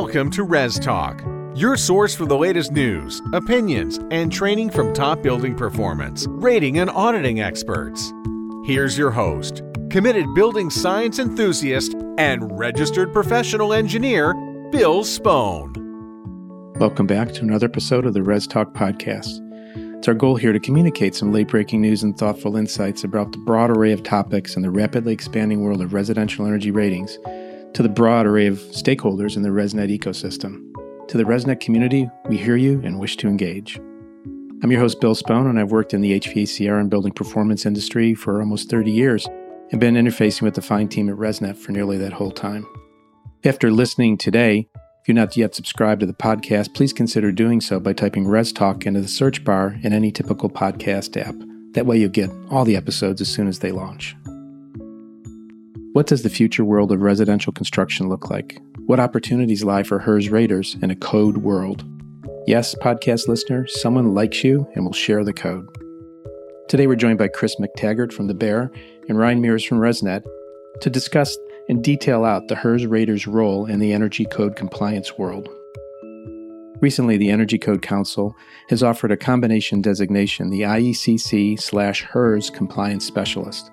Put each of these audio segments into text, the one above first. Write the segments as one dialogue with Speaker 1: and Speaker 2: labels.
Speaker 1: Welcome to Res Talk, your source for the latest news, opinions, and training from top building performance, rating, and auditing experts. Here's your host, committed building science enthusiast and registered professional engineer, Bill Spohn.
Speaker 2: Welcome back to another episode of the Res Talk podcast. It's our goal here to communicate some late breaking news and thoughtful insights about the broad array of topics in the rapidly expanding world of residential energy ratings to the broad array of stakeholders in the ResNet ecosystem. To the ResNet community, we hear you and wish to engage. I'm your host, Bill Spohn, and I've worked in the HVACR and building performance industry for almost 30 years and been interfacing with the fine team at ResNet for nearly that whole time. After listening today, if you're not yet subscribed to the podcast, please consider doing so by typing Res Talk into the search bar in any typical podcast app. That way, you'll get all the episodes as soon as they launch. What does the future world of residential construction look like? What opportunities lie for HERS Raters in a code world? Yes, podcast listener, someone likes you and will share the code. Today, we're joined by Chris McTaggart from The Bear and Ryan Mears from ResNet to discuss and detail out the HERS Raters' role in the Energy Code compliance world. Recently, the Energy Code Council has offered a combination designation, the IECC slash HERS Compliance Specialist.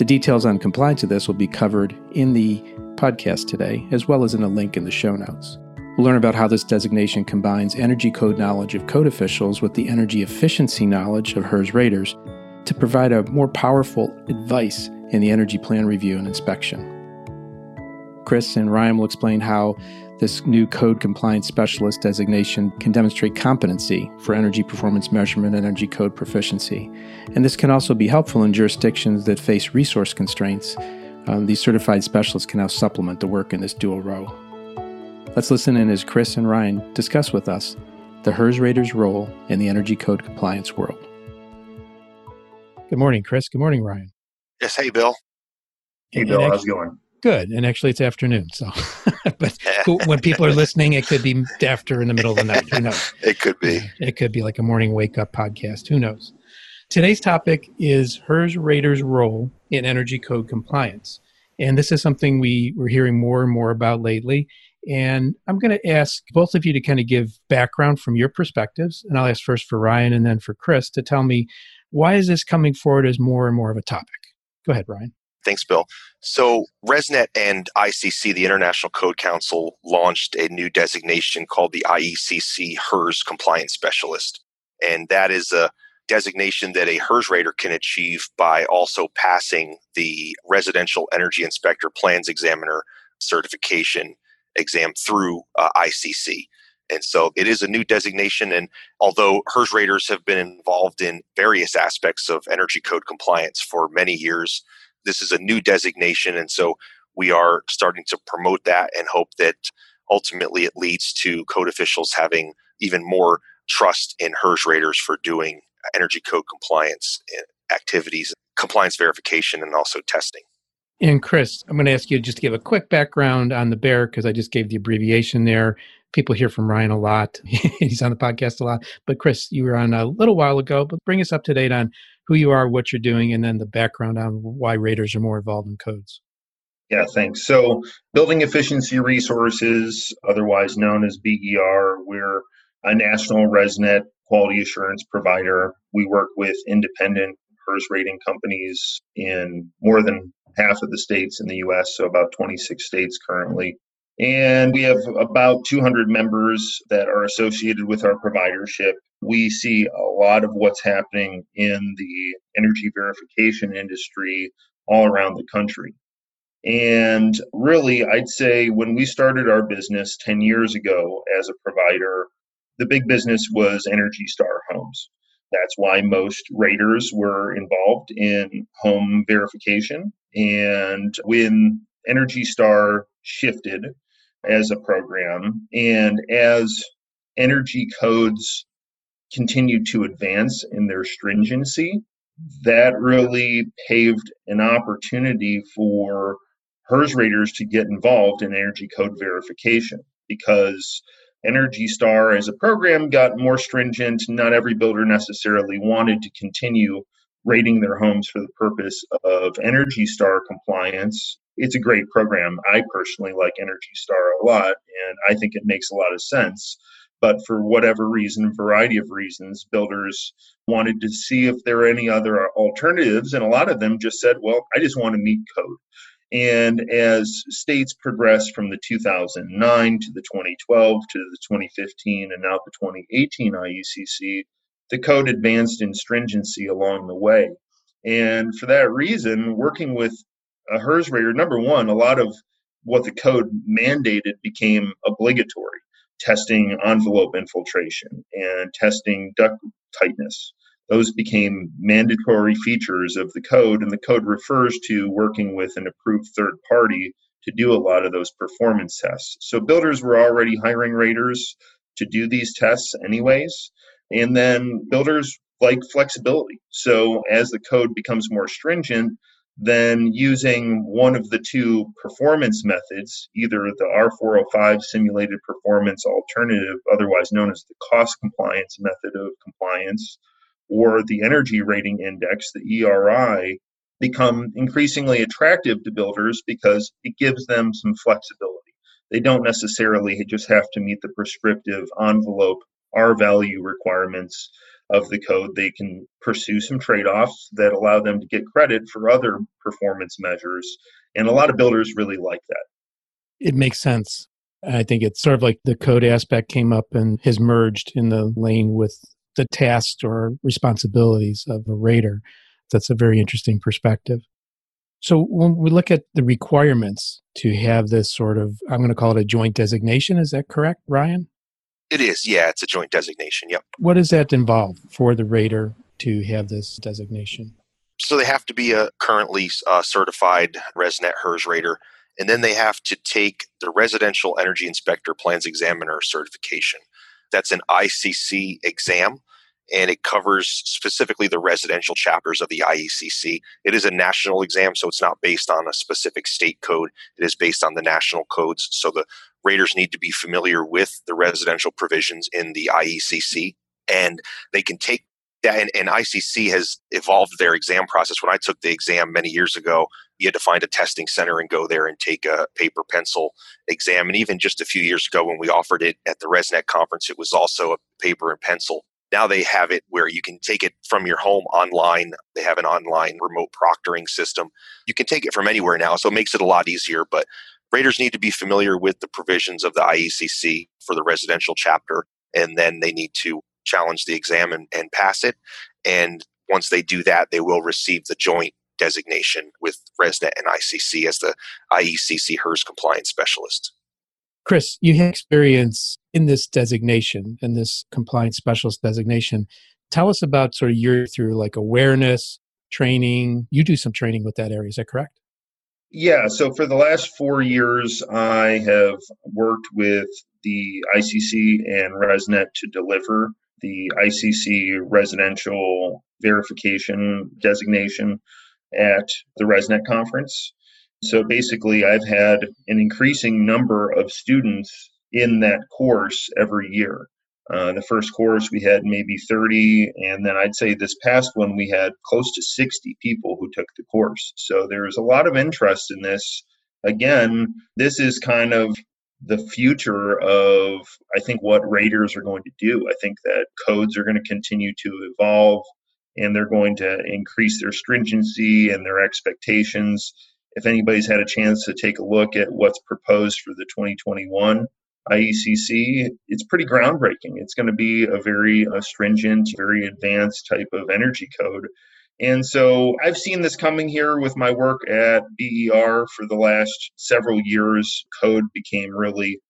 Speaker 2: The details on compliance of this will be covered in the podcast today, as well as in a link in the show notes. We'll learn about how this designation combines energy code knowledge of code officials with the energy efficiency knowledge of HERS raters to provide a more powerful advice in the energy plan review and inspection. Chris and Ryan will explain how this new code compliance specialist designation can demonstrate competency for energy performance measurement and energy code proficiency. And this can also be helpful in jurisdictions that face resource constraints. Um, these certified specialists can now supplement the work in this dual role. Let's listen in as Chris and Ryan discuss with us the HERS Rater's role in the energy code compliance world. Good morning, Chris. Good morning, Ryan.
Speaker 3: Yes. Hey, Bill.
Speaker 4: Hey, Bill. How's it going?
Speaker 2: Good. And actually, it's afternoon. So, but when people are listening, it could be after in the middle of the night. Who knows?
Speaker 3: It could be.
Speaker 2: It could be like a morning wake up podcast. Who knows? Today's topic is HERS Rater's role in energy code compliance. And this is something we, we're hearing more and more about lately. And I'm going to ask both of you to kind of give background from your perspectives. And I'll ask first for Ryan and then for Chris to tell me why is this coming forward as more and more of a topic? Go ahead, Ryan.
Speaker 3: Thanks, Bill. So, ResNet and ICC, the International Code Council, launched a new designation called the IECC HERS Compliance Specialist. And that is a designation that a HERS rater can achieve by also passing the Residential Energy Inspector Plans Examiner certification exam through uh, ICC. And so it is a new designation. And although HERS raters have been involved in various aspects of energy code compliance for many years, this is a new designation. And so we are starting to promote that and hope that ultimately it leads to code officials having even more trust in HERS raters for doing energy code compliance eh, activities, compliance verification, and also testing.
Speaker 2: And Chris, I'm going to ask you just to give a quick background on the bear because I just gave the abbreviation there. People hear from Ryan a lot. He's on the podcast a lot. But Chris, you were on a little while ago, but bring us up to date on who you are, what you're doing, and then the background on why raters are more involved in codes.
Speaker 4: Yeah, thanks. So, Building Efficiency Resources, otherwise known as BER, we're a national ResNet quality assurance provider. We work with independent HERS rating companies in more than half of the states in the US, so about 26 states currently. And we have about 200 members that are associated with our providership. We see a lot of what's happening in the energy verification industry all around the country. And really, I'd say when we started our business 10 years ago as a provider, the big business was Energy Star Homes. That's why most raters were involved in home verification. And when Energy Star shifted as a program. And as energy codes continued to advance in their stringency, that really paved an opportunity for HERS raters to get involved in energy code verification because Energy Star as a program got more stringent. Not every builder necessarily wanted to continue rating their homes for the purpose of Energy Star compliance it's a great program. I personally like Energy Star a lot, and I think it makes a lot of sense. But for whatever reason, variety of reasons, builders wanted to see if there are any other alternatives. And a lot of them just said, well, I just want to meet code. And as states progressed from the 2009 to the 2012 to the 2015 and now the 2018 IECC, the code advanced in stringency along the way. And for that reason, working with a HERS rater, number one, a lot of what the code mandated became obligatory testing envelope infiltration and testing duct tightness. Those became mandatory features of the code, and the code refers to working with an approved third party to do a lot of those performance tests. So builders were already hiring raters to do these tests, anyways. And then builders like flexibility. So as the code becomes more stringent, then using one of the two performance methods, either the R405 simulated performance alternative, otherwise known as the cost compliance method of compliance, or the energy rating index, the ERI, become increasingly attractive to builders because it gives them some flexibility. They don't necessarily just have to meet the prescriptive envelope R value requirements of the code. They can pursue some trade offs that allow them to get credit for other performance measures. And a lot of builders really like that.
Speaker 5: It makes sense. I think it's sort of like the code aspect came up and has merged in the lane with the tasks or responsibilities of a rater. That's a very interesting perspective. So when we look at the requirements to have this sort of, I'm going to call it a joint designation, is that correct, Ryan?
Speaker 3: It is, yeah, it's a joint designation. Yep.
Speaker 5: What does that involve for the rater to have this designation?
Speaker 3: So they have to be a currently uh, certified ResNet HERS rater, and then they have to take the Residential Energy Inspector Plans Examiner certification. That's an ICC exam and it covers specifically the residential chapters of the IECC. It is a national exam, so it's not based on a specific state code. It is based on the national codes. So the raters need to be familiar with the residential provisions in the IECC, and they can take that. And, and ICC has evolved their exam process. When I took the exam many years ago, you had to find a testing center and go there and take a paper pencil exam. And even just a few years ago, when we offered it at the ResNet conference, it was also a paper and pencil now they have it where you can take it from your home online. They have an online remote proctoring system. You can take it from anywhere now, so it makes it a lot easier. But raters need to be familiar with the provisions of the IECC for the residential chapter, and then they need to challenge the exam and, and pass it. And once they do that, they will receive the joint designation with ResNet and ICC as the IECC HERS compliance specialist.
Speaker 5: Chris, you have experience in this designation, and this compliance specialist designation. Tell us about sort of your through like awareness, training. You do some training with that area, is that correct?
Speaker 4: Yeah, so for the last four years, I have worked with the ICC and ResNet to deliver the ICC residential verification designation at the ResNet conference. So basically, I've had an increasing number of students in that course every year. Uh, the first course we had maybe 30, and then I'd say this past one we had close to 60 people who took the course. So there's a lot of interest in this. Again, this is kind of the future of, I think, what raters are going to do. I think that codes are going to continue to evolve and they're going to increase their stringency and their expectations if anybody's had a chance to take a look at what's proposed for the 2021 IECC, it's pretty groundbreaking. It's going to be a very uh, stringent, very advanced type of energy code. And so I've seen this coming here with my work at BER for the last several years. Code became really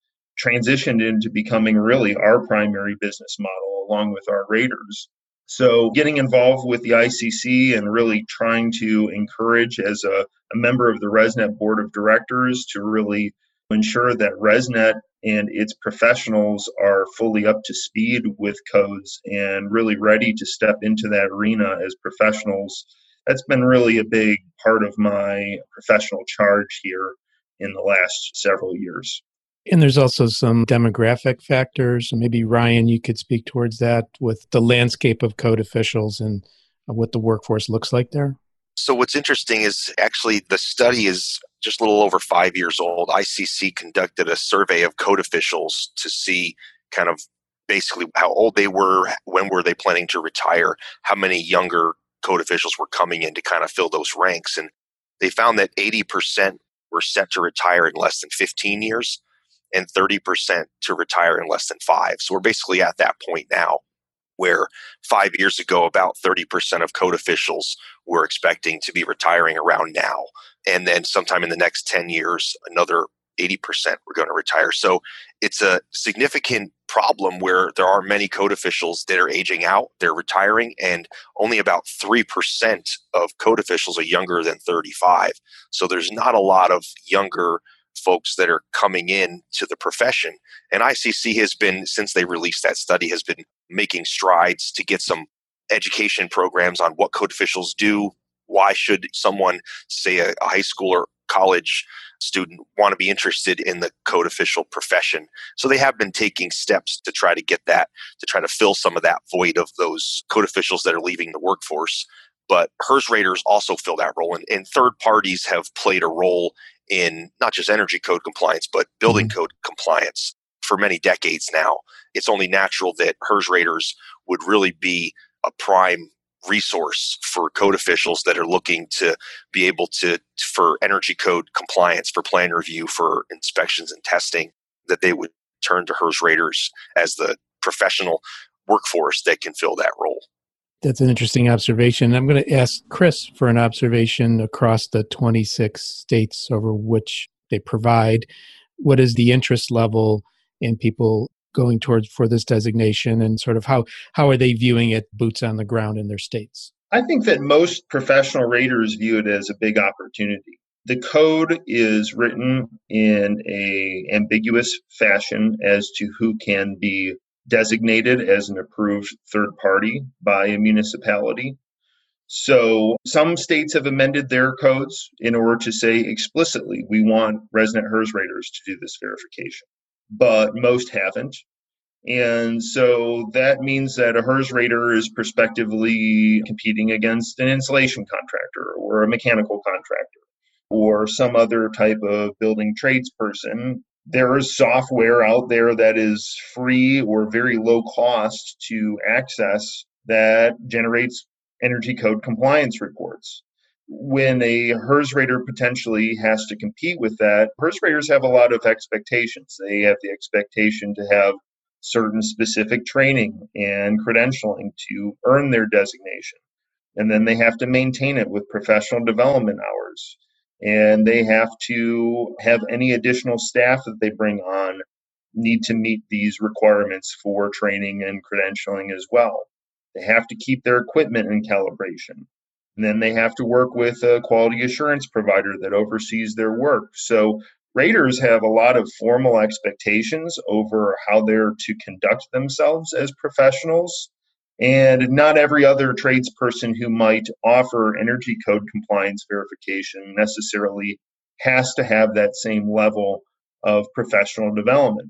Speaker 4: transitioned into becoming really our primary business model along with our raters. So, getting involved with the ICC and really trying to encourage, as a, a, member of the ResNet board of directors, to really ensure that ResNet and its professionals are fully up to speed with codes and really ready to step into that arena as professionals. That's been really a big part of my professional charge here in the last several years.
Speaker 5: And there's also some demographic factors. Maybe Ryan, you could speak towards that with the landscape of code officials and what the workforce looks like there.
Speaker 3: So, what's interesting is actually the study is just a little over five years old, ICC conducted a survey of code officials to see kind of basically how old they were, when were they planning to retire, how many younger code officials were coming in to kind of fill those ranks. And they found that 80% were set to retire in less than 15 years and 30% to retire in less than five. So we're basically at that point now where five years ago, about 30% of code officials were expecting to be retiring around now. And then sometime in the next 10 years, another 80% were going to retire. So it's a significant problem where there are many code officials that are aging out, they're retiring, and only about 3% of code officials are younger than 35. So there's not a lot of younger folks that are coming in to the profession. And ICC has been, since they released that study, has been making strides to get some education programs on what code officials do. Why should someone, say a, a high school or college student, want to be interested in the code official profession? So they have been taking steps to try to get that, to try to fill some of that void of those code officials that are leaving the workforce but HERS raters also fill that role and, and, third parties have played a role in not just energy code compliance, but building mm-hmm. code compliance for many decades now. It's only natural that HERS raters would really be a prime resource for code officials that are looking to be able to, for energy code compliance, for plan review, for inspections and testing, that they would turn to HERS raters as the professional workforce that can fill that role.
Speaker 5: That's an interesting observation. I'm going to ask Chris for an observation across the 26 states over which they provide. What is the interest level in people going towards for this designation and sort of how, how are they viewing it boots on the ground in their states?
Speaker 4: I think that most professional raters view it as a big opportunity. The code is written in a ambiguous fashion as to who can be designated as an approved third party by a municipality. So some states have amended their codes in order to say explicitly, we want ResNet HERS raters to do this verification, but most haven't. And so that means that a HERS rater is prospectively competing against an insulation contractor or a mechanical contractor or some other type of building tradesperson there is software out there that is free or very low cost to access that generates energy code compliance reports. When a HERS rater potentially has to compete with that, HERS raters have a lot of expectations. They have the expectation to have certain specific training and credentialing to earn their designation. And then they have to maintain it with professional development hours and they have to have any additional staff that they bring on need to meet these requirements for training and credentialing as well. They have to keep their equipment in calibration. And then they have to work with a quality assurance provider that oversees their work. So raters have a lot of formal expectations over how they're to conduct themselves as professionals and not every other tradesperson who might offer energy code compliance verification necessarily has to have that same level of professional development.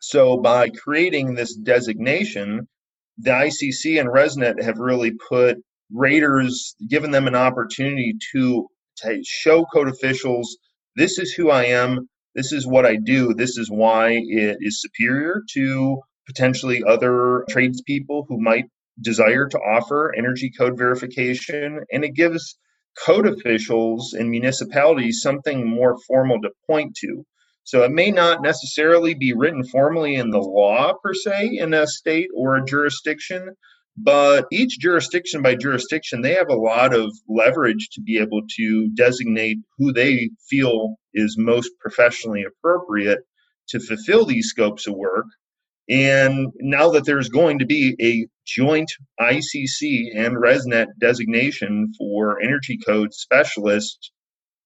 Speaker 4: So, by creating this designation, the ICC and ResNet have really put raters, giving them an opportunity to, to show code officials this is who I am, this is what I do, this is why it is superior to potentially other tradespeople who might desire to offer energy code verification, and it gives code officials and municipalities something more formal to point to. So it may not necessarily be written formally in the law per se in a state or a jurisdiction, but each jurisdiction by jurisdiction, they have a lot of leverage to be able to designate who they feel is most professionally appropriate to fulfill these scopes of work and now that there's going to be a joint ICC and ResNet designation for energy code specialists,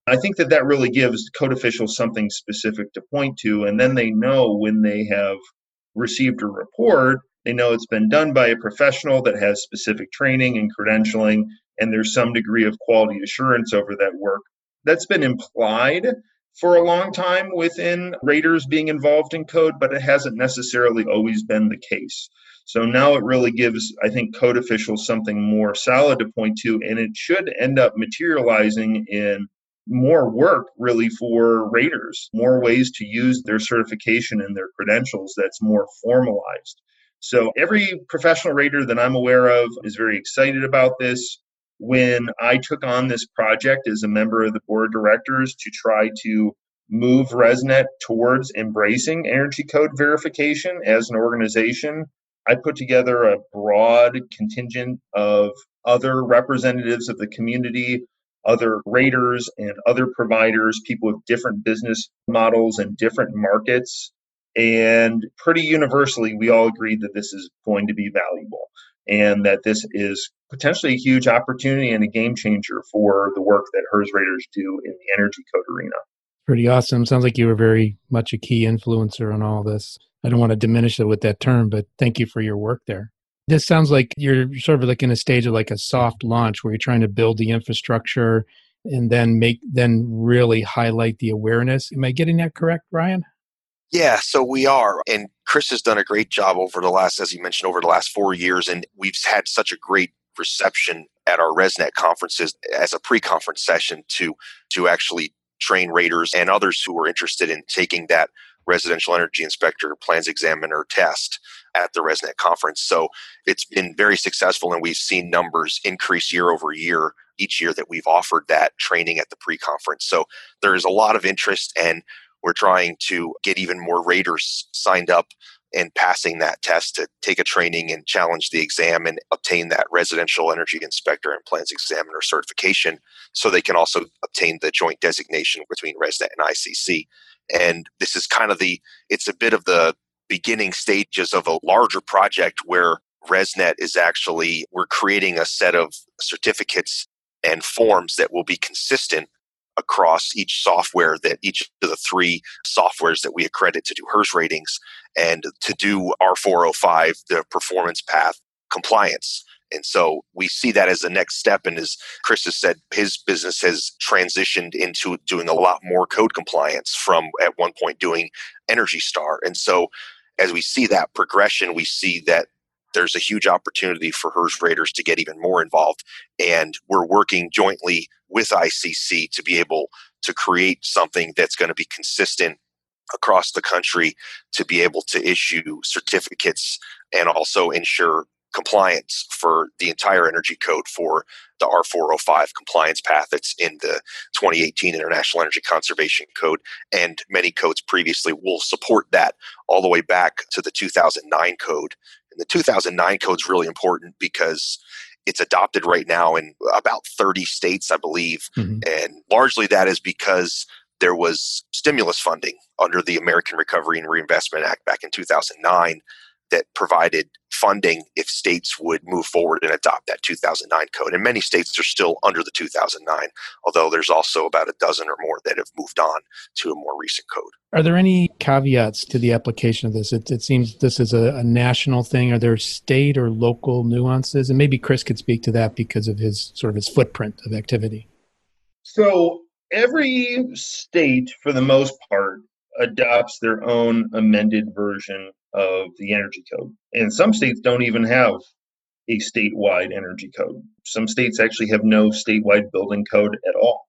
Speaker 4: I think that that really gives code officials something specific to point to. And then they know when they have received a report, they know it's been done by a professional that has specific training and credentialing, and there's some degree of quality assurance over that work. That's been implied for a long time within raters being involved in code, but it hasn't necessarily always been the case. So now it really gives, I think, code officials something more solid to point to, and it should end up materializing in more work really for raters, more ways to use their certification and their credentials that's more formalized. So every professional rater that I'm aware of is very excited about this. When I took on this project as a member of the board of directors to try to move ResNet towards embracing energy code verification as an organization, I put together a broad contingent of other representatives of the community, other raters and other providers, people with different business models and different markets. And pretty universally, we all agreed that this is going to be valuable and that this is potentially a huge opportunity and a game changer for the work that HERS raters do in the energy code arena.
Speaker 5: Pretty awesome. Sounds like you were very much a key influencer on all this. I don't want to diminish it with that term, but thank you for your work there. This sounds like you're sort of like in a stage of like a soft launch where you're trying to build the infrastructure and then make then really highlight the awareness. Am I getting that correct, Ryan?
Speaker 3: Yeah, so we are. And Chris has done a great job over the last, as you mentioned, over the last four years. And we've had such a great reception at our ResNet conferences as a pre-conference session to to actually train raters and others who are interested in taking that residential energy inspector plans examiner test at the ResNet conference. So it's been very successful, and we've seen numbers increase year over year each year that we've offered that training at the pre conference. So there is a lot of interest, and we're trying to get even more raters signed up and passing that test to take a training and challenge the exam and obtain that residential energy inspector and plans examiner certification so they can also obtain the joint designation between ResNet and ICC. And this is kind of the, it's a bit of the beginning stages of a larger project where ResNet is actually, we're creating a set of certificates and forms that will be consistent across each software that each of the three softwares that we accredit to do HERS ratings and to do R405, the performance path compliance. And so we see that as the next step. And as Chris has said, his business has transitioned into doing a lot more code compliance from at one point doing Energy Star. And so as we see that progression, we see that there's a huge opportunity for HERS raters to get even more involved. And we're working jointly with ICC to be able to create something that's going to be consistent across the country to be able to issue certificates and also ensure compliance for the entire energy code for the R405 compliance path that's in the 2018 International Energy Conservation Code. And many codes previously will support that all the way back to the 2009 code. And the 2009 code is really important because it's adopted right now in about 30 states, I believe. Mm-hmm. And largely that is because there was stimulus funding under the American Recovery and Reinvestment Act back in 2009 that provided funding if states would move forward and adopt that 2009 code. And many states are still under the 2009, although there's also about a dozen or more that have moved on to a more recent code.
Speaker 5: Are there any caveats to the application of this? It, it seems this is a, a, national thing. Are there state or local nuances? And maybe Chris could speak to that because of his sort of his footprint of activity.
Speaker 4: So every state, for the most part, adopts their own amended version of the energy code. And some states don't even have a statewide energy code. Some states actually have no statewide building code at all.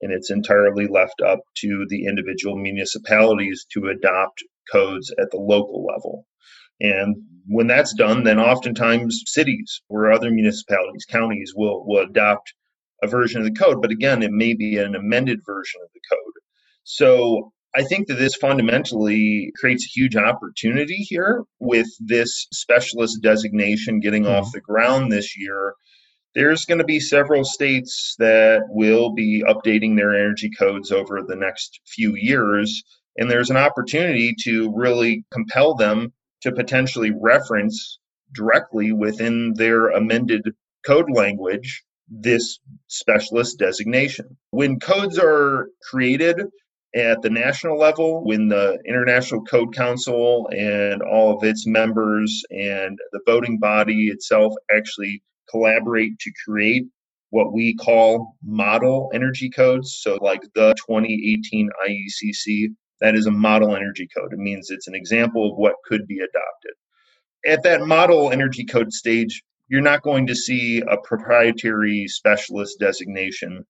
Speaker 4: And it's entirely left up to the individual municipalities to adopt codes at the local level. And when that's done, then oftentimes cities or other municipalities, counties will, will adopt a version of the code. But again, it may be an amended version of the code. So I think that this fundamentally creates a huge opportunity here with this specialist designation getting mm-hmm. off the ground this year. There's going to be several states that will be updating their energy codes over the next few years. And there's an opportunity to really compel them to potentially reference directly within their amended code language this specialist designation. When codes are created, at the national level when the International Code Council and all of its members and the voting body itself actually collaborate to create what we call model energy codes. So, like the 2018 IECC, that is a model energy code. It means it's an example of what could be adopted. At that model energy code stage, you're not going to see a proprietary specialist designation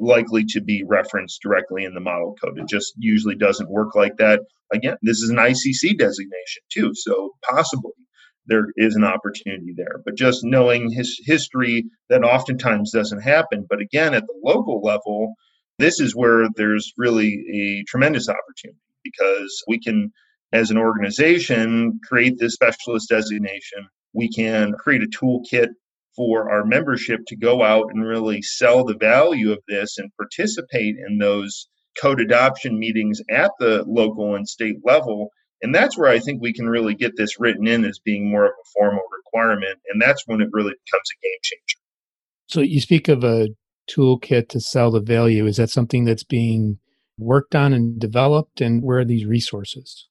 Speaker 4: likely to be referenced directly in the model code. It just usually doesn't work like that. Again, this is an ICC designation too, so possibly there is an opportunity there. But just knowing his history, that oftentimes doesn't happen. But again, at the local level, this is where there's really a tremendous opportunity because we can, as an organization, create this specialist designation. We can create a toolkit for our membership to go out and really sell the value of this and participate in those code adoption meetings at the local and state level. And that's where I think we can really get this written in as being more of a formal requirement. And that's when it really becomes a game changer.
Speaker 5: So you speak of a toolkit to sell the value. Is that something that's being worked on and developed? And where are these resources?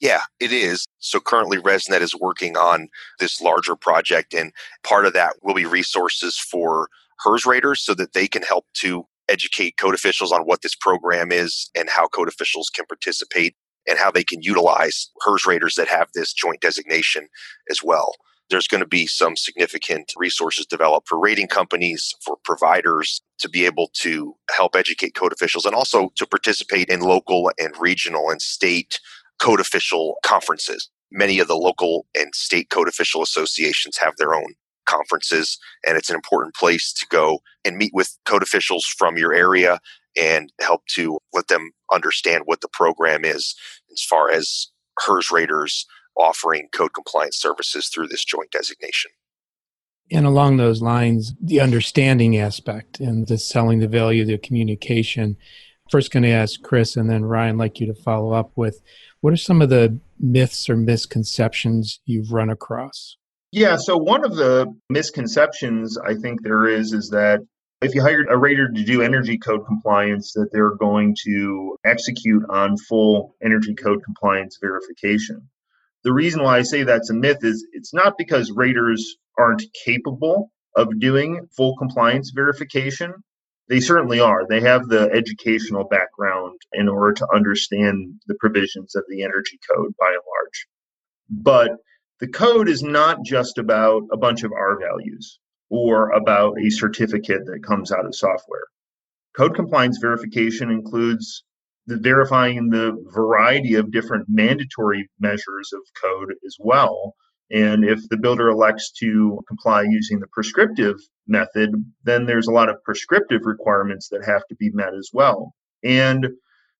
Speaker 3: Yeah, it is. So currently, ResNet is working on this larger project, and part of that will be resources for HERS raters so that they can help to educate code officials on what this program is and how code officials can participate and how they can utilize HERS raters that have this joint designation as well. There's going to be some significant resources developed for rating companies, for providers to be able to help educate code officials and also to participate in local and regional and state code official conferences. Many of the local and state code official associations have their own conferences, and it's an important place to go and meet with code officials from your area and help to let them understand what the program is as far as HERS raters offering code compliance services through this joint designation.
Speaker 5: And along those lines, the understanding aspect and the selling the value, of the communication. First, going to ask Chris and then Ryan, like you to follow up with what are some of the myths or misconceptions you've run across?
Speaker 4: Yeah, so one of the misconceptions I think there is is that if you hire a rater to do energy code compliance, that they're going to execute on full energy code compliance verification. The reason why I say that's a myth is it's not because raters aren't capable of doing full compliance verification. They certainly are. They have the educational background in order to understand the provisions of the energy code by and large. But the code is not just about a bunch of R values or about a certificate that comes out of software. Code compliance verification includes the verifying the variety of different mandatory measures of code as well and if the builder elects to comply using the prescriptive method, then there's a lot of prescriptive requirements that have to be met as well. And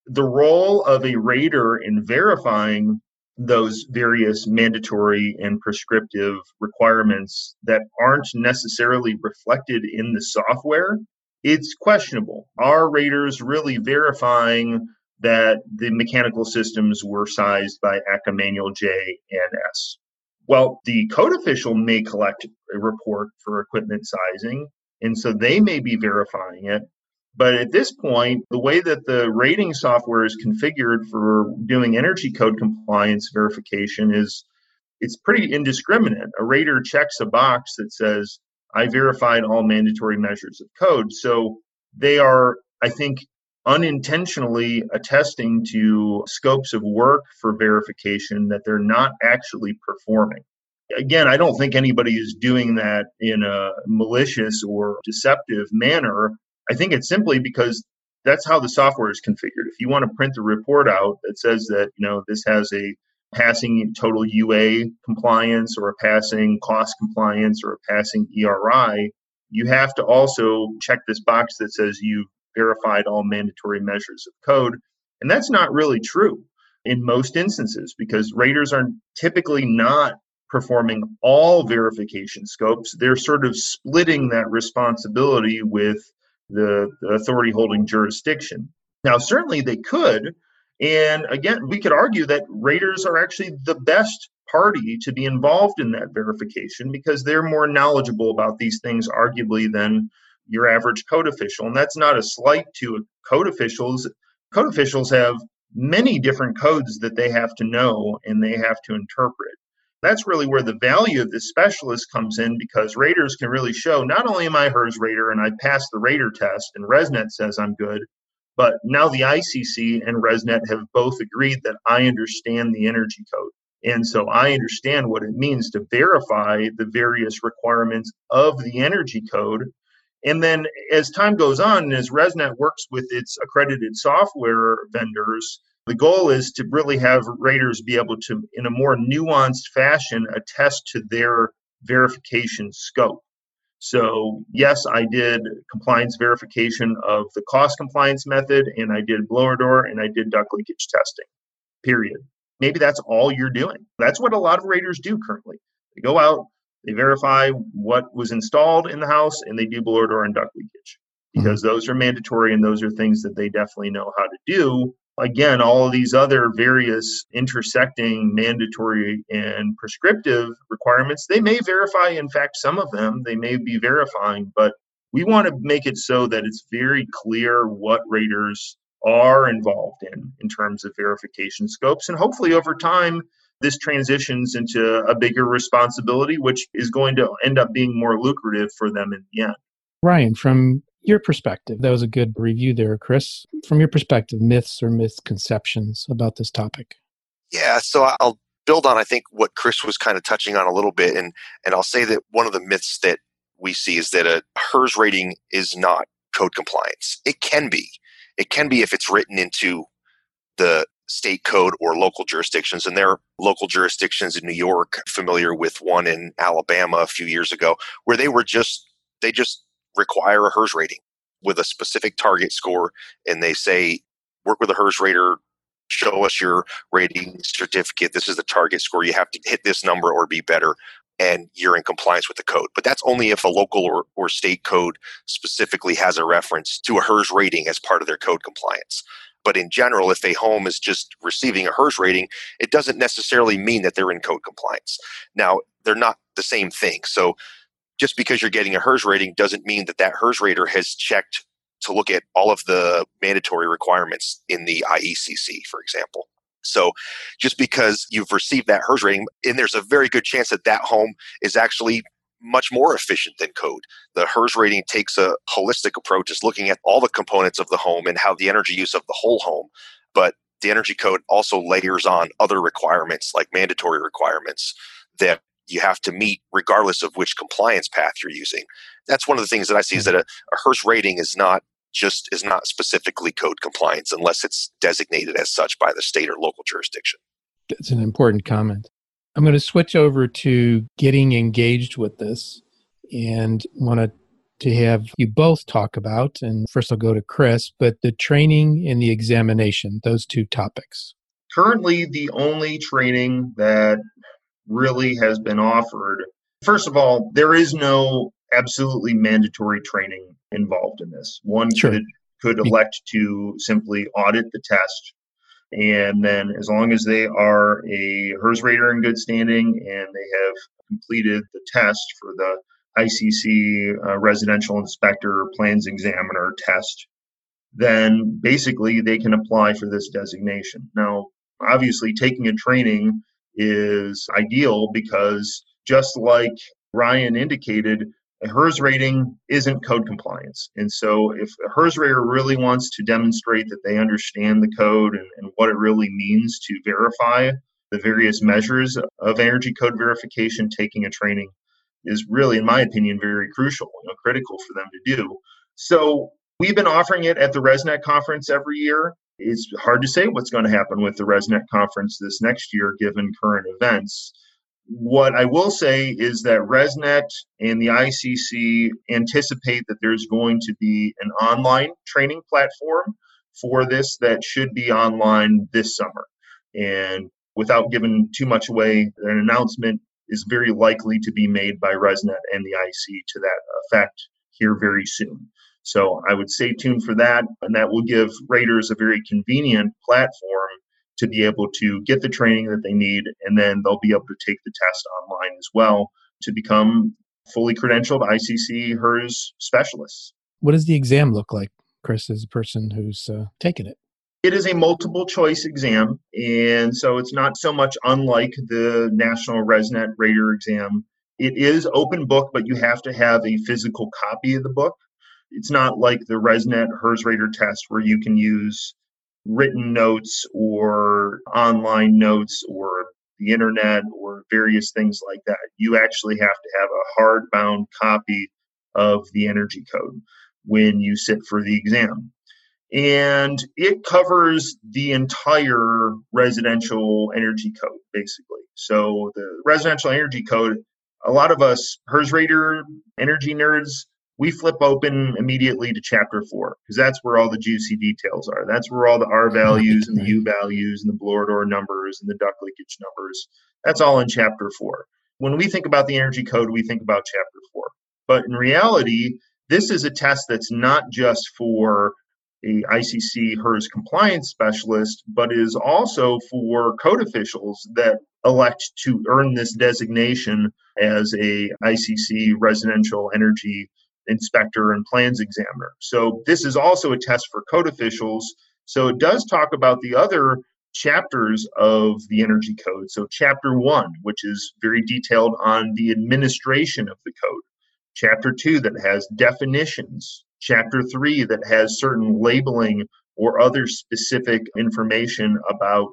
Speaker 4: the role of a rater in verifying those various mandatory and prescriptive requirements that aren't necessarily reflected in the software, it's questionable. Are raters really verifying that the mechanical systems were sized by ACCA Manual J and S? Well, the code official may collect a report for equipment sizing, and so they may be verifying it. But at this point, the way that the rating software is configured for doing energy code compliance verification is it's pretty indiscriminate. A rater checks a box that says, I verified all mandatory measures of code. So they are, I think, unintentionally attesting to scopes of work for verification that they're not actually performing. Again, I don't think anybody is doing that in a malicious or deceptive manner. I think it's simply because that's how the software is configured. If you want to print the report out that says that, you know, this has a passing total UA compliance or a passing cost compliance or a passing ERI, you have to also check this box that says you've verified all mandatory measures of code. And that's not really true in most instances because raters are typically not performing all verification scopes. They're sort of splitting that responsibility with the, authority holding jurisdiction. Now, certainly they could. And again, we could argue that raters are actually the best party to be involved in that verification because they're more knowledgeable about these things, arguably, than your average code official. And that's not a slight to code officials. Code officials have many different codes that they have to know and they have to interpret. That's really where the value of this specialist comes in because raters can really show not only am I HERS rater and I passed the rater test and ResNet says I'm good, but now the ICC and ResNet have both agreed that I understand the energy code. And so I understand what it means to verify the various requirements of the energy code And then as time goes on, as ResNet works with its accredited software vendors, the goal is to really have raters be able to, in a more nuanced fashion, attest to their verification scope. So, yes, I did compliance verification of the cost compliance method, and I did blower door, and I did duct leakage testing, period. Maybe that's all you're doing. That's what a lot of raters do currently. They go out, they verify what was installed in the house, and they do blower door and duct leakage mm-hmm. because mm-hmm. those are mandatory and those are things that they definitely know how to do again, all of these other various intersecting mandatory and prescriptive requirements, they may verify, in fact, some of them, they may be verifying, but we want to make it so that it's very clear what raters are involved in in terms of verification scopes. And hopefully, over time, this transitions into a bigger responsibility, which is going to end up being more lucrative for them in the end.
Speaker 5: Ryan, from your perspective. That was a good review there, Chris. From your perspective, myths or misconceptions about this topic.
Speaker 3: Yeah, so I'll build on I think what Chris was kind of touching on a little bit, and and I'll say that one of the myths that we see is that a HERS rating is not code compliance. It can be. It can be if it's written into the state code or local jurisdictions. And there are local jurisdictions in New York, familiar with one in Alabama a few years ago, where they were just they just require a HERS rating with a specific target score, and they say, work with a HERS rater, show us your rating certificate. This is the target score. You have to hit this number or be better, and you're in compliance with the code. But that's only if a local or, or state code specifically has a reference to a HERS rating as part of their code compliance. But in general, if a home is just receiving a HERS rating, it doesn't necessarily mean that they're in code compliance. Now, they're not the same thing. So just because you're getting a HERS rating doesn't mean that that HERS rater has checked to look at all of the mandatory requirements in the IECC, for example. So just because you've received that HERS rating, and there's a very good chance that that home is actually much more efficient than code. The HERS rating takes a holistic approach, is looking at all the components of the home and how the energy use of the whole home. But the energy code also layers on other requirements like mandatory requirements that you have to meet regardless of which compliance path you're using. That's one of the things that I see is hmm. that a, a HERS rating is not just is not specifically code compliance unless it's designated as such by the state or local jurisdiction.
Speaker 5: That's an important comment. I'm going to switch over to getting engaged with this and want to have you both talk about and first I'll go to Chris but the training and the examination those two topics.
Speaker 4: Currently the only training that really has been offered. First of all, there is no absolutely mandatory training involved in this. One sure. could could elect to simply audit the test, and then as long as they are a HERS rater in good standing and they have completed the test for the ICC uh, residential inspector plans examiner test, then basically they can apply for this designation. Now, obviously, taking a training is ideal because just like Ryan indicated, a HERS rating isn't code compliance. And so if a HERS rater really wants to demonstrate that they understand the code and, and what it really means to verify the various measures of energy code verification, taking a training is really, in my opinion, very crucial, you know, critical for them to do. So we've been offering it at the ResNet conference every year. It's hard to say what's going to happen with the ResNet conference this next year, given current events. What I will say is that ResNet and the ICC anticipate that there's going to be an online training platform for this that should be online this summer. And without giving too much away, an announcement is very likely to be made by ResNet and the IC to that effect here very soon. So I would stay tuned for that, and that will give raters a very convenient platform to be able to get the training that they need, and then they'll be able to take the test online as well to become fully credentialed ICC HERS specialists.
Speaker 5: What does the exam look like, Chris, as a person who's uh, taken it?
Speaker 4: It is a multiple choice exam, and so it's not so much unlike the National ResNet Rater exam. It is open book, but you have to have a physical copy of the book. It's not like the ResNet HERS Rater test where you can use written notes or online notes or the internet or various things like that. You actually have to have a hardbound copy of the energy code when you sit for the exam. And it covers the entire residential energy code, basically. So the residential energy code, a lot of us HERS Rater energy nerds, we flip open immediately to chapter four because that's where all the juicy details are. That's where all the R values and the U values and the blower door numbers and the duct leakage numbers. That's all in chapter four. When we think about the energy code, we think about chapter four. But in reality, this is a test that's not just for a ICC HERS compliance specialist, but is also for code officials that elect to earn this designation as a ICC residential energy inspector and plans examiner. So this is also a test for code officials. So it does talk about the other chapters of the energy code. So chapter 1, which is very detailed on the administration of the code. Chapter 2 that has definitions. Chapter 3 that has certain labeling or other specific information about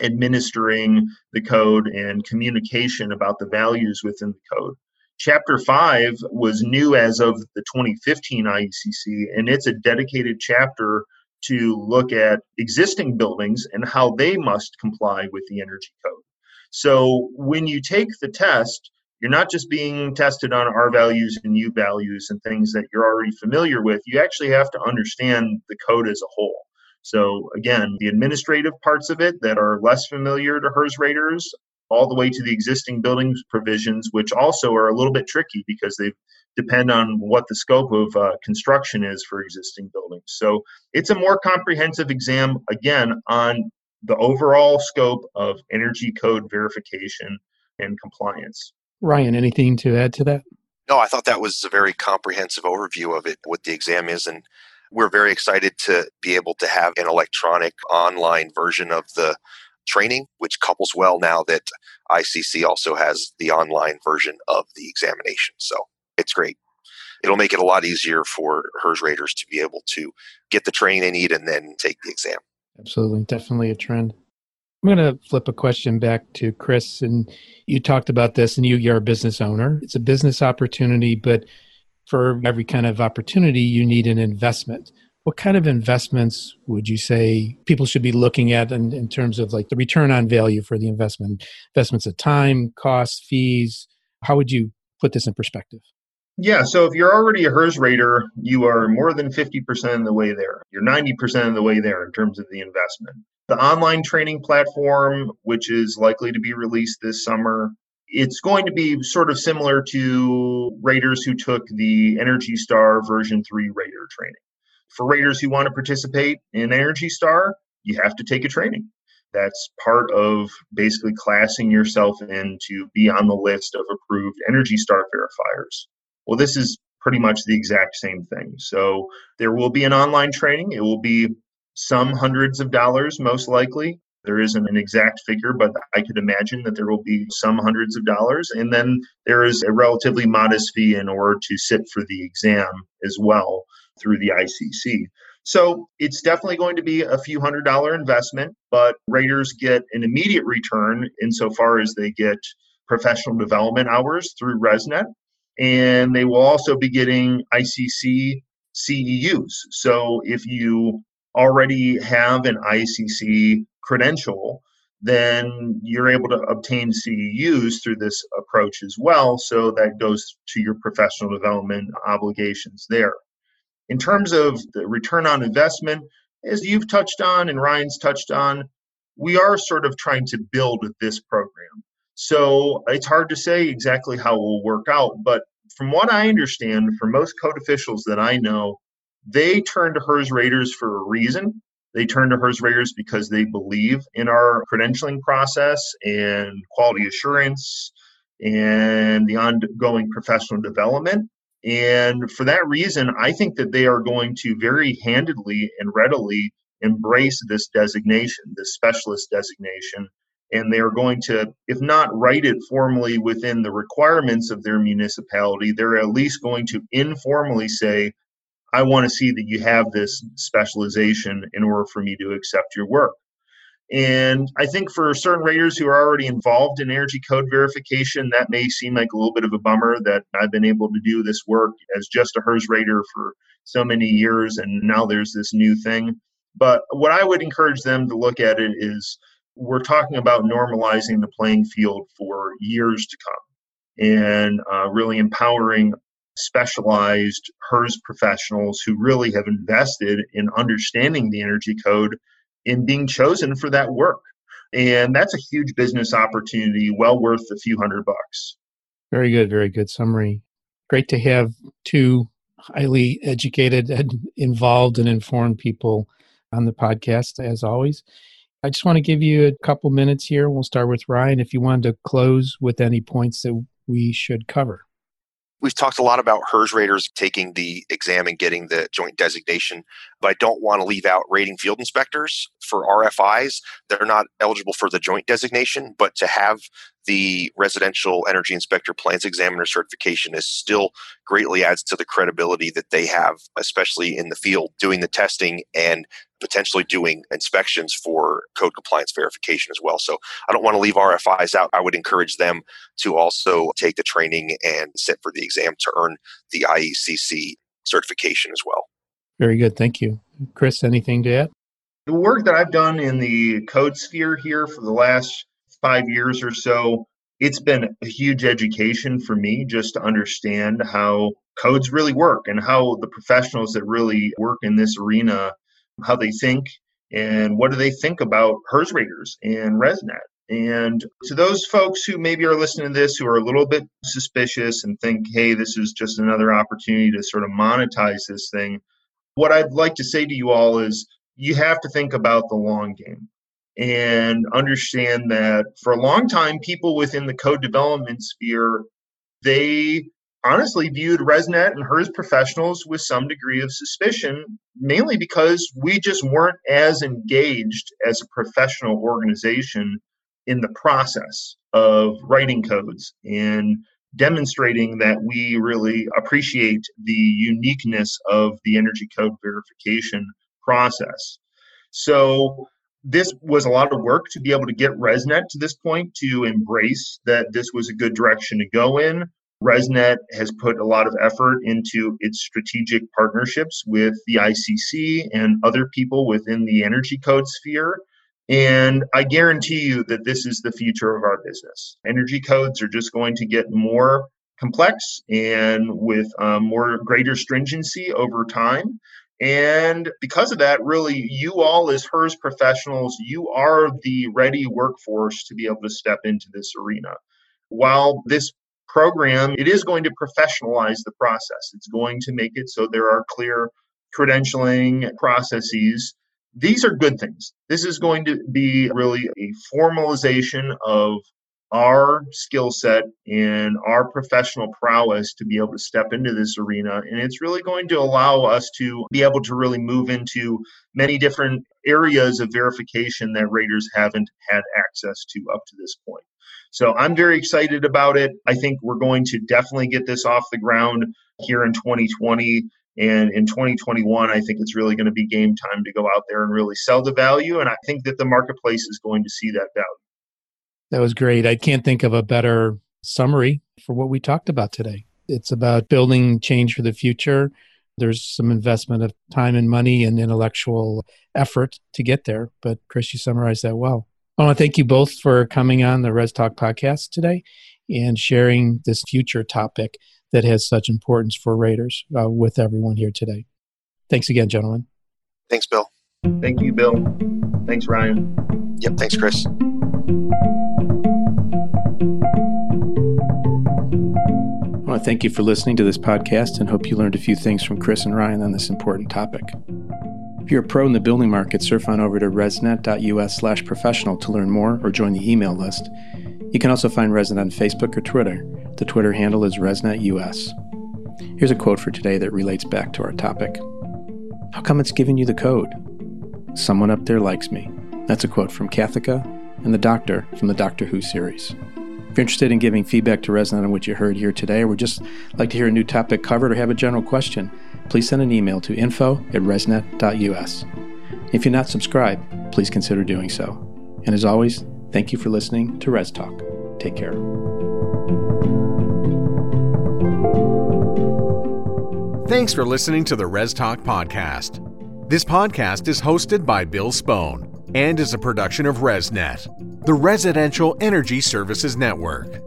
Speaker 4: administering the code and communication about the values within the code. Chapter 5 was new as of the 2015 IECC, and it's a dedicated chapter to look at existing buildings and how they must comply with the energy code. So when you take the test, you're not just being tested on R values and U values and things that you're already familiar with. You actually have to understand the code as a whole. So again, the administrative parts of it that are less familiar to HERS raters all the way to the existing buildings provisions, which also are a little bit tricky because they depend on what the scope of uh, construction is for existing buildings. So it's a more comprehensive exam, again, on the overall scope of energy code verification and compliance.
Speaker 5: Ryan, anything to add to that?
Speaker 3: No, I thought that was a very comprehensive overview of it, what the exam is. And we're very excited to be able to have an electronic online version of the training, which couples well now that ICC also has the online version of the examination. So it's great. It'll make it a lot easier for HERS raters to be able to get the training they need and then take the exam.
Speaker 5: Absolutely. Definitely a trend. I'm going to flip a question back to Chris. And you talked about this, and you, you're a business owner. It's a business opportunity, but for every kind of opportunity, you need an investment what kind of investments would you say people should be looking at in, in terms of like the return on value for the investment investments of time costs fees how would you put this in perspective
Speaker 4: yeah, so if you're already a HERS rater, you are more than 50% of the way there. You're 90% of the way there in terms of the investment. The online training platform, which is likely to be released this summer, it's going to be sort of similar to raters who took the Energy Star version 3 rater training. For raters who want to participate in Energy Star, you have to take a training. That's part of basically classing yourself in to be on the list of approved Energy Star verifiers. Well, this is pretty much the exact same thing. So there will be an online training. It will be some hundreds of dollars, most likely. There isn't an exact figure, but I could imagine that there will be some hundreds of dollars. And then there is a relatively modest fee in order to sit for the exam as well through the ICC. So it's definitely going to be a few hundred dollar investment, but raters get an immediate return insofar as they get professional development hours through ResNet. And they will also be getting ICC CEUs. So if you already have an ICC credential, then you're able to obtain CEUs through this approach as well. So that goes to your professional development obligations there. In terms of the return on investment, as you've touched on and Ryan's touched on, we are sort of trying to build this program. So it's hard to say exactly how it will work out, but from what I understand, for most code officials that I know, they turn to HERS raters for a reason. They turn to HERS raters because they believe in our credentialing process and quality assurance and the ongoing professional development. And for that reason, I think that they are going to very handedly and readily embrace this designation, this specialist designation. And they are going to, if not write it formally within the requirements of their municipality, they're at least going to informally say, I want to see that you have this specialization in order for me to accept your work. And I think for certain raters who are already involved in energy code verification, that may seem like a little bit of a bummer that I've been able to do this work as just a HERS rater for so many years, and now there's this new thing. But what I would encourage them to look at it is we're talking about normalizing the playing field for years to come and uh, really empowering specialized HERS professionals who really have invested in understanding the energy code in being chosen for that work. And that's a huge business opportunity, well worth a few hundred bucks.
Speaker 5: Very good, very good summary. Great to have two highly educated and involved and informed people on the podcast, as always. I just want to give you a couple minutes here. We'll start with Ryan. If you wanted to close with any points that we should cover.
Speaker 3: We've talked a lot about HERS raters taking the exam and getting the joint designation, but I don't want to leave out rating field inspectors for RFIs. They're not eligible for the joint designation, but to have the residential energy inspector plans examiner certification is still greatly adds to the credibility that they have, especially in the field doing the testing and potentially doing inspections for code compliance verification as well. So I don't want to leave RFIs out. I would encourage them to also take the training and sit for the exam to earn the IECC certification as well.
Speaker 5: Very good. Thank you. Chris, anything to add?
Speaker 4: The work that I've done in the code sphere here for the last five years or so, it's been a huge education for me just to understand how codes really work and how the professionals that really work in this arena how they think and what do they think about HERS raters and ResNet. And to those folks who maybe are listening to this who are a little bit suspicious and think, hey, this is just another opportunity to sort of monetize this thing, what I'd like to say to you all is you have to think about the long game and understand that for a long time, people within the code development sphere, they honestly viewed ResNet and HERS professionals with some degree of suspicion, mainly because we just weren't as engaged as a professional organization in the process of writing codes and demonstrating that we really appreciate the uniqueness of the energy code verification process. So, this was a lot of work to be able to get ResNet to this point to embrace that this was a good direction to go in. ResNet has put a lot of effort into its strategic partnerships with the ICC and other people within the energy code sphere. And I guarantee you that this is the future of our business. Energy codes are just going to get more complex and with um, more greater stringency over time. And because of that, really, you all as HERS professionals, you are the ready workforce to be able to step into this arena. While this program, it is going to professionalize the process. It's going to make it so there are clear credentialing processes. These are good things. This is going to be really a formalization of our skill set and our professional prowess to be able to step into this arena. And it's really going to allow us to be able to really move into many different areas of verification that Raters haven't had access to up to this point. So I'm very excited about it. I think we're going to definitely get this off the ground here in 2020. And in 2021, I think it's really going to be game time to go out there and really sell the value. And I think that the marketplace is going to see that value.
Speaker 5: That was great. I can't think of a better summary for what we talked about today. It's about building change for the future. There's some investment of time and money and intellectual effort to get there. But Chris, you summarized that well. I want to thank you both for coming on the Res Talk podcast today and sharing this future topic that has such importance for Raters uh, with everyone here today. Thanks again, gentlemen.
Speaker 3: Thanks, Bill.
Speaker 4: Thank you, Bill. Thanks, Ryan.
Speaker 3: Yep, thanks, Chris.
Speaker 5: To thank you for listening to this podcast and hope you learned a few things from Chris and Ryan on this important topic. If you're a pro in the building market, surf on over to resnet.us slash professional to learn more or join the email list. You can also find ResNet on Facebook or Twitter. The Twitter handle is ResNetUS. Here's a quote for today that relates back to our topic. How come it's giving you the code? Someone up there likes me. That's a quote from Kathika and the Doctor from the Doctor Who series. If you're interested in giving feedback to ResNet on what you heard here today, or would just like to hear a new topic covered or have a general question, please send an email to info at resnet.us. If you're not subscribed, please consider doing so. And as always, thank you for listening to Res Talk. Take care.
Speaker 1: Thanks for listening to the Res Talk podcast. This podcast is hosted by Bill Spohn and is a production of ResNet, the Residential Energy Services Network.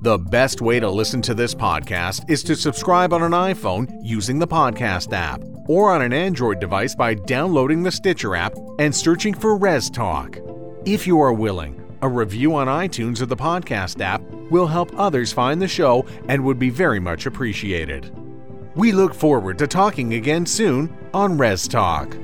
Speaker 1: The best way to listen to this podcast is to subscribe on an iPhone using the podcast app or on an Android device by downloading the Stitcher app and searching for Res Talk. If you are willing, a review on iTunes or the podcast app will help others find the show and would be very much appreciated. We look forward to talking again soon on Res Talk.